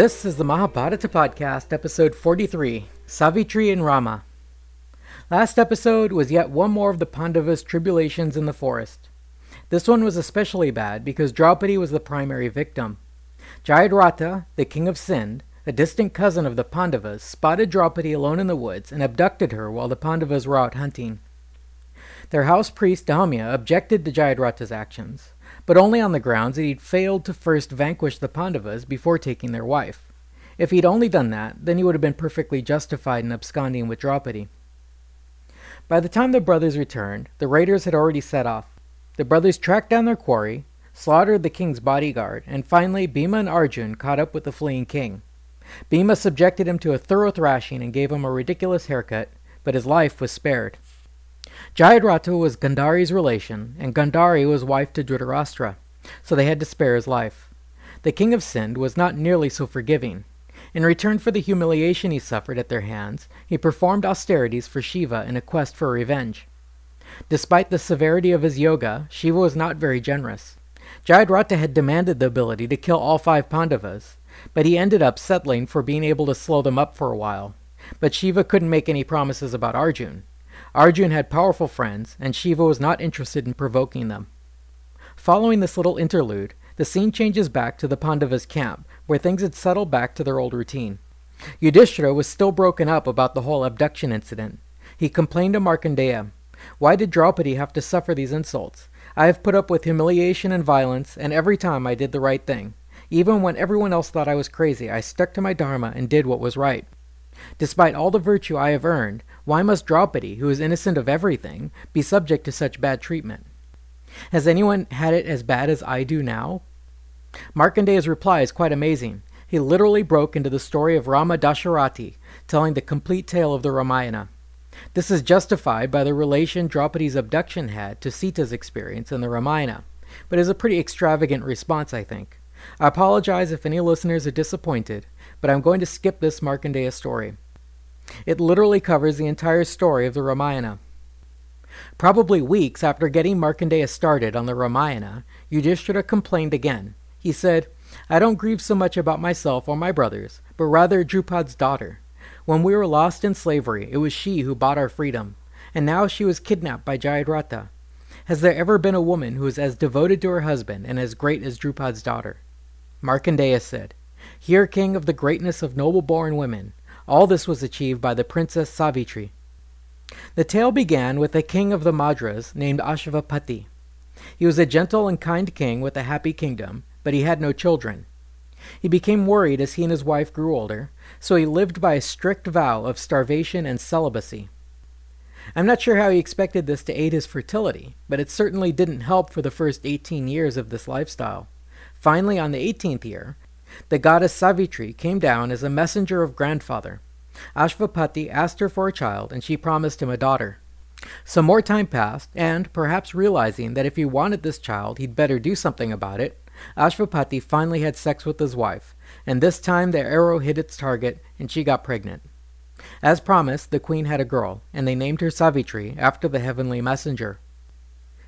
This is the Mahabharata Podcast, episode 43 Savitri and Rama. Last episode was yet one more of the Pandavas' tribulations in the forest. This one was especially bad because Draupadi was the primary victim. Jayadratha, the king of Sind, a distant cousin of the Pandavas, spotted Draupadi alone in the woods and abducted her while the Pandavas were out hunting. Their house priest Dhaumya objected to Jayadratha's actions but only on the grounds that he'd failed to first vanquish the Pandavas before taking their wife. If he'd only done that, then he would have been perfectly justified in absconding with Draupadi. By the time the brothers returned, the raiders had already set off. The brothers tracked down their quarry, slaughtered the king's bodyguard, and finally Bhima and Arjun caught up with the fleeing king. Bhima subjected him to a thorough thrashing and gave him a ridiculous haircut, but his life was spared. Jayadratha was Gandhari's relation, and Gandhari was wife to Dhritarashtra, so they had to spare his life. The king of Sind was not nearly so forgiving. In return for the humiliation he suffered at their hands, he performed austerities for Shiva in a quest for revenge. Despite the severity of his yoga, Shiva was not very generous. Jayadratha had demanded the ability to kill all five Pandavas, but he ended up settling for being able to slow them up for a while. But Shiva couldn't make any promises about Arjun, Arjun had powerful friends, and Shiva was not interested in provoking them. Following this little interlude, the scene changes back to the Pandavas' camp, where things had settled back to their old routine. Yudhishthira was still broken up about the whole abduction incident. He complained to Markandeya, Why did Draupadi have to suffer these insults? I have put up with humiliation and violence, and every time I did the right thing. Even when everyone else thought I was crazy, I stuck to my dharma and did what was right. Despite all the virtue I have earned, why must Draupadi, who is innocent of everything, be subject to such bad treatment? Has anyone had it as bad as I do now? Markandeya's reply is quite amazing. He literally broke into the story of Rama Dasharathi, telling the complete tale of the Ramayana. This is justified by the relation Draupadi's abduction had to Sita's experience in the Ramayana, but is a pretty extravagant response, I think. I apologize if any listeners are disappointed, but I'm going to skip this Markandeya story. It literally covers the entire story of the Ramayana. Probably weeks after getting Markandeya started on the Ramayana, Yudhishthira complained again. He said, I don't grieve so much about myself or my brothers, but rather Drupad's daughter. When we were lost in slavery, it was she who bought our freedom, and now she was kidnapped by Jayadratha. Has there ever been a woman who is as devoted to her husband and as great as Drupad's daughter? Markandeya said, Hear, king, of the greatness of noble born women. All this was achieved by the princess Savitri. The tale began with a king of the Madras named Ashvapati. He was a gentle and kind king with a happy kingdom, but he had no children. He became worried as he and his wife grew older, so he lived by a strict vow of starvation and celibacy. I'm not sure how he expected this to aid his fertility, but it certainly didn't help for the first 18 years of this lifestyle. Finally, on the 18th year, the goddess Savitri came down as a messenger of grandfather. Ashvapati asked her for a child, and she promised him a daughter. Some more time passed, and, perhaps realizing that if he wanted this child, he'd better do something about it, Ashvapati finally had sex with his wife, and this time the arrow hit its target, and she got pregnant. As promised, the queen had a girl, and they named her Savitri after the heavenly messenger.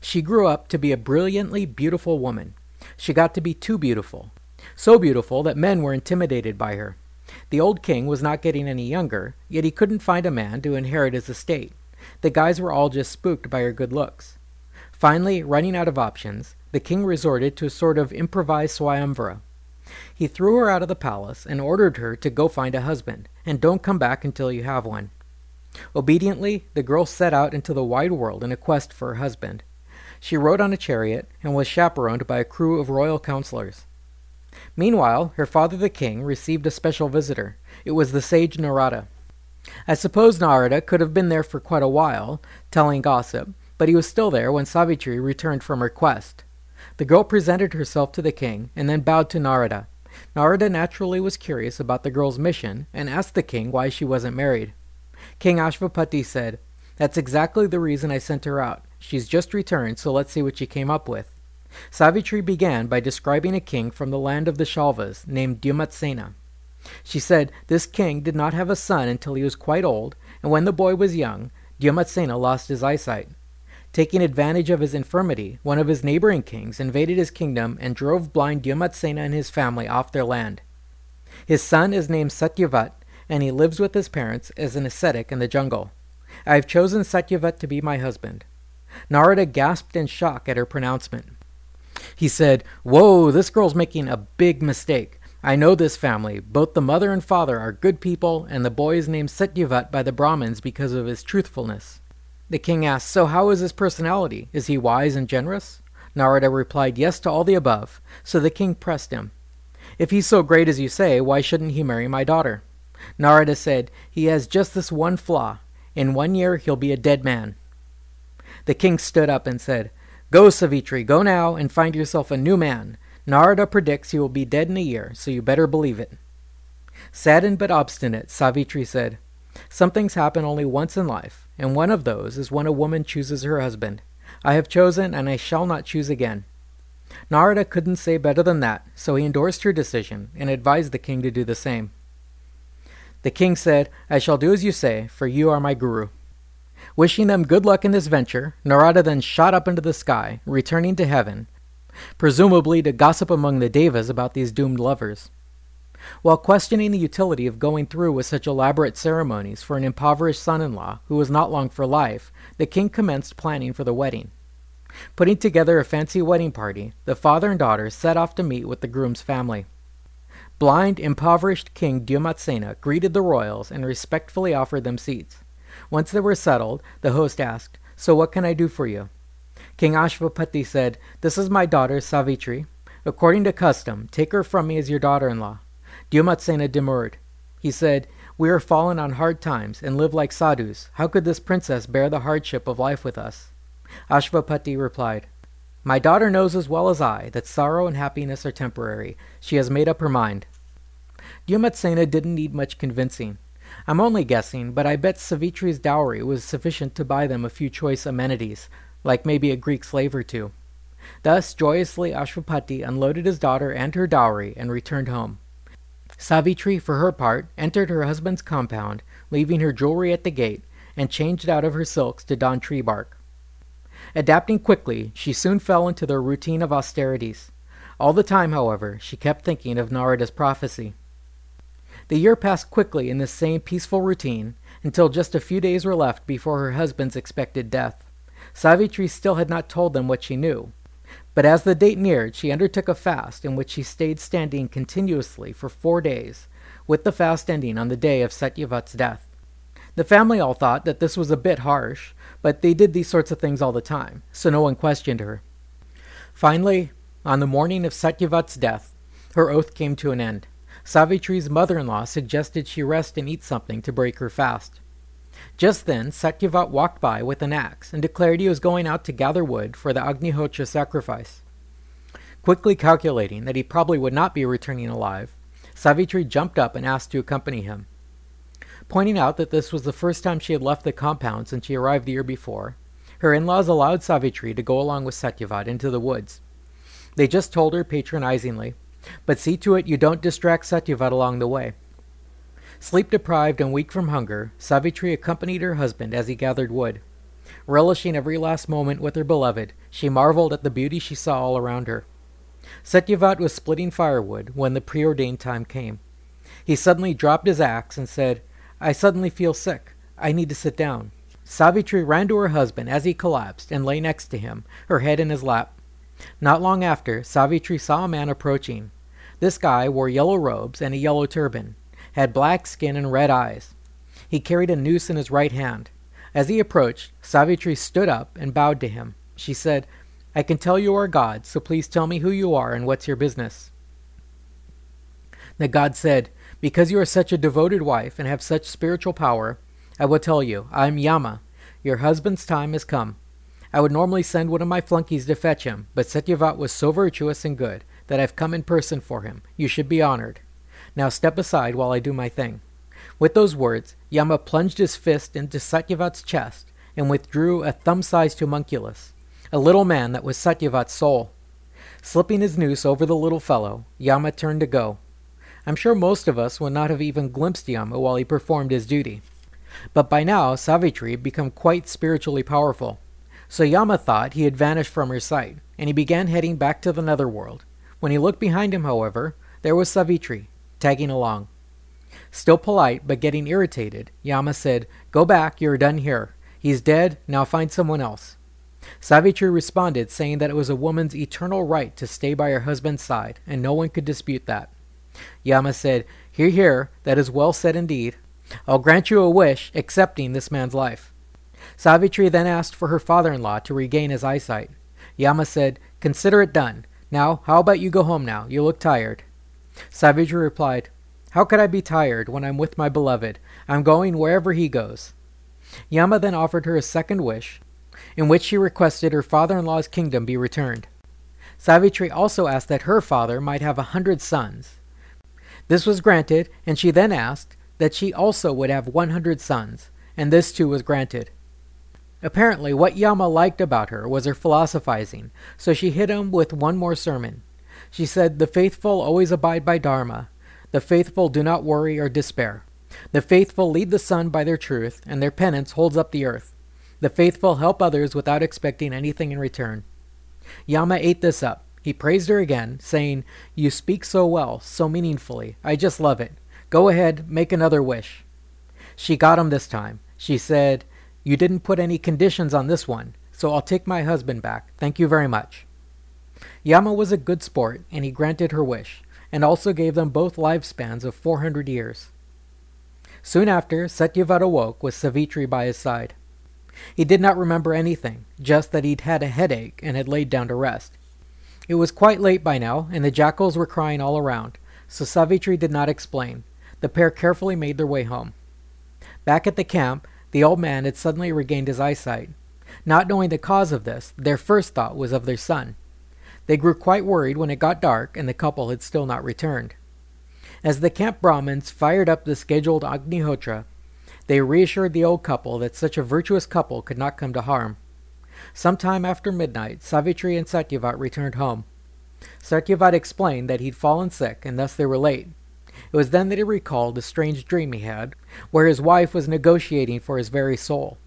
She grew up to be a brilliantly beautiful woman. She got to be too beautiful, so beautiful that men were intimidated by her. The old king was not getting any younger, yet he couldn't find a man to inherit his estate. The guys were all just spooked by her good looks. Finally, running out of options, the king resorted to a sort of improvised swayamvara. He threw her out of the palace and ordered her to go find a husband, and don't come back until you have one. Obediently, the girl set out into the wide world in a quest for her husband. She rode on a chariot and was chaperoned by a crew of royal counselors. Meanwhile, her father the king received a special visitor. It was the sage Narada. I suppose Narada could have been there for quite a while, telling gossip, but he was still there when Savitri returned from her quest. The girl presented herself to the king and then bowed to Narada. Narada naturally was curious about the girl's mission and asked the king why she wasn't married. King Ashvapati said, That's exactly the reason I sent her out. She's just returned, so let's see what she came up with. Savitri began by describing a king from the land of the Shalvas named Dyumatsena. She said this king did not have a son until he was quite old, and when the boy was young, Dyumatsena lost his eyesight. Taking advantage of his infirmity, one of his neighboring kings invaded his kingdom and drove blind Dyumatsena and his family off their land. His son is named Satyavat, and he lives with his parents as an ascetic in the jungle. I have chosen Satyavat to be my husband. Narada gasped in shock at her pronouncement. He said, Whoa, this girl's making a big mistake. I know this family. Both the mother and father are good people, and the boy is named Satyavat by the Brahmins because of his truthfulness. The king asked, So how is his personality? Is he wise and generous? Narada replied yes to all the above, so the king pressed him. If he's so great as you say, why shouldn't he marry my daughter? Narada said, He has just this one flaw. In one year he'll be a dead man. The king stood up and said, Go, Savitri, go now and find yourself a new man. Narada predicts you will be dead in a year, so you better believe it. Saddened but obstinate, Savitri said, Some things happen only once in life, and one of those is when a woman chooses her husband. I have chosen, and I shall not choose again. Narada couldn't say better than that, so he endorsed her decision and advised the king to do the same. The king said, I shall do as you say, for you are my guru. Wishing them good luck in this venture, Narada then shot up into the sky, returning to heaven, presumably to gossip among the devas about these doomed lovers. While questioning the utility of going through with such elaborate ceremonies for an impoverished son in law who was not long for life, the king commenced planning for the wedding. Putting together a fancy wedding party, the father and daughter set off to meet with the groom's family. Blind, impoverished King Dyumatsena greeted the royals and respectfully offered them seats. Once they were settled, the host asked, So what can I do for you? King Ashvapati said, This is my daughter Savitri. According to custom, take her from me as your daughter in law. Dyumatsena demurred. He said, We are fallen on hard times and live like sadhus. How could this princess bear the hardship of life with us? Ashvapati replied, My daughter knows as well as I that sorrow and happiness are temporary. She has made up her mind. Dyumatsena didn't need much convincing. I'm only guessing, but I bet Savitri's dowry was sufficient to buy them a few choice amenities, like maybe a Greek slave or two. Thus, joyously, Ashvapati unloaded his daughter and her dowry and returned home. Savitri, for her part, entered her husband's compound, leaving her jewelry at the gate, and changed out of her silks to don tree bark. Adapting quickly, she soon fell into their routine of austerities. All the time, however, she kept thinking of Narada's prophecy. The year passed quickly in this same peaceful routine until just a few days were left before her husband's expected death. Savitri still had not told them what she knew. But as the date neared, she undertook a fast in which she stayed standing continuously for four days, with the fast ending on the day of Satyavat's death. The family all thought that this was a bit harsh, but they did these sorts of things all the time, so no one questioned her. Finally, on the morning of Satyavat's death, her oath came to an end. Savitri's mother in law suggested she rest and eat something to break her fast. Just then, Satyavat walked by with an axe and declared he was going out to gather wood for the Agnihotra sacrifice. Quickly calculating that he probably would not be returning alive, Savitri jumped up and asked to accompany him. Pointing out that this was the first time she had left the compound since she arrived the year before, her in laws allowed Savitri to go along with Satyavat into the woods. They just told her patronizingly but see to it you don't distract Satyavat along the way. Sleep deprived and weak from hunger, Savitri accompanied her husband as he gathered wood. Relishing every last moment with her beloved, she marveled at the beauty she saw all around her. Satyavat was splitting firewood when the preordained time came. He suddenly dropped his axe and said, I suddenly feel sick. I need to sit down. Savitri ran to her husband as he collapsed and lay next to him, her head in his lap. Not long after, Savitri saw a man approaching. This guy wore yellow robes and a yellow turban, had black skin and red eyes. He carried a noose in his right hand. As he approached, Savitri stood up and bowed to him. She said, I can tell you are God, so please tell me who you are and what's your business. The god said, Because you are such a devoted wife and have such spiritual power, I will tell you, I am Yama. Your husband's time has come. I would normally send one of my flunkies to fetch him, but Satyavat was so virtuous and good that I've come in person for him. You should be honored. Now step aside while I do my thing. With those words, Yama plunged his fist into Satyavat's chest and withdrew a thumb sized homunculus, a little man that was Satyavat's soul. Slipping his noose over the little fellow, Yama turned to go. I'm sure most of us would not have even glimpsed Yama while he performed his duty. But by now, Savitri had become quite spiritually powerful. So Yama thought he had vanished from her sight, and he began heading back to the netherworld. When he looked behind him, however, there was Savitri. tagging along. Still polite, but getting irritated, Yama said, Go back, you're done here. He's dead, now find someone else. Savitri responded, saying that it was a woman's eternal right to stay by her husband's side, and no one could dispute that. Yama said, Hear, hear, that is well said indeed. I'll grant you a wish, accepting this man's life. Savitri then asked for her father in law to regain his eyesight. Yama said, Consider it done. Now, how about you go home now? You look tired. Savitri replied, How could I be tired when I'm with my beloved? I'm going wherever he goes. Yama then offered her a second wish, in which she requested her father in law's kingdom be returned. Savitri also asked that her father might have a hundred sons. This was granted, and she then asked that she also would have one hundred sons, and this too was granted. Apparently, what Yama liked about her was her philosophizing, so she hit him with one more sermon. She said, The faithful always abide by Dharma. The faithful do not worry or despair. The faithful lead the sun by their truth, and their penance holds up the earth. The faithful help others without expecting anything in return. Yama ate this up. He praised her again, saying, You speak so well, so meaningfully. I just love it. Go ahead, make another wish. She got him this time. She said, You didn't put any conditions on this one, so I'll take my husband back. Thank you very much. Yama was a good sport, and he granted her wish, and also gave them both lifespans of 400 years. Soon after, Satyavata awoke with Savitri by his side. He did not remember anything, just that he'd had a headache and had laid down to rest. It was quite late by now, and the jackals were crying all around, so Savitri did not explain. The pair carefully made their way home. Back at the camp, the old man had suddenly regained his eyesight. Not knowing the cause of this, their first thought was of their son. They grew quite worried when it got dark and the couple had still not returned. As the camp Brahmins fired up the scheduled Agnihotra, they reassured the old couple that such a virtuous couple could not come to harm. Some time after midnight, Savitri and Satyavat returned home. Satyavat explained that he'd fallen sick and thus they were late. It was then that he recalled a strange dream he had, where his wife was negotiating for his very soul.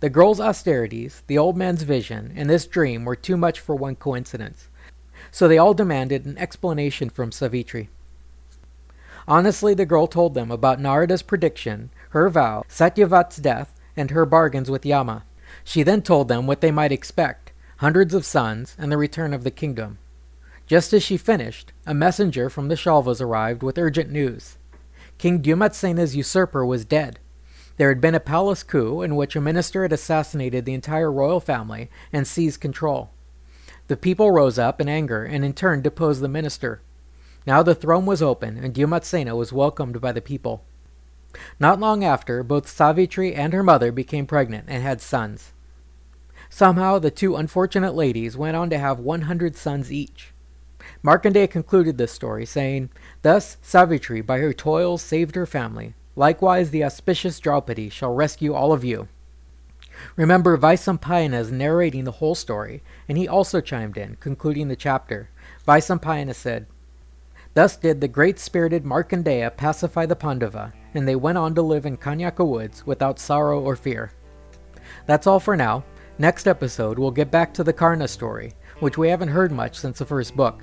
The girl's austerities, the old man's vision, and this dream were too much for one coincidence, so they all demanded an explanation from Savitri. Honestly, the girl told them about Narada's prediction, her vow, Satyavat's death, and her bargains with Yama. She then told them what they might expect hundreds of sons and the return of the kingdom. Just as she finished, a messenger from the Shalvas arrived with urgent news. King Dyumatsena's usurper was dead. There had been a palace coup in which a minister had assassinated the entire royal family and seized control. The people rose up in anger and in turn deposed the minister. Now the throne was open, and Dyumatsena was welcomed by the people. Not long after, both Savitri and her mother became pregnant and had sons. Somehow, the two unfortunate ladies went on to have 100 sons each. Markandeya concluded this story, saying, Thus Savitri by her toils saved her family. Likewise, the auspicious Draupadi shall rescue all of you. Remember, Vaisampayana is narrating the whole story, and he also chimed in, concluding the chapter. Vaisampayana said, Thus did the great spirited Markandeya pacify the Pandava, and they went on to live in Kamyaka woods without sorrow or fear. That's all for now. Next episode, we'll get back to the Karna story, which we haven't heard much since the first book.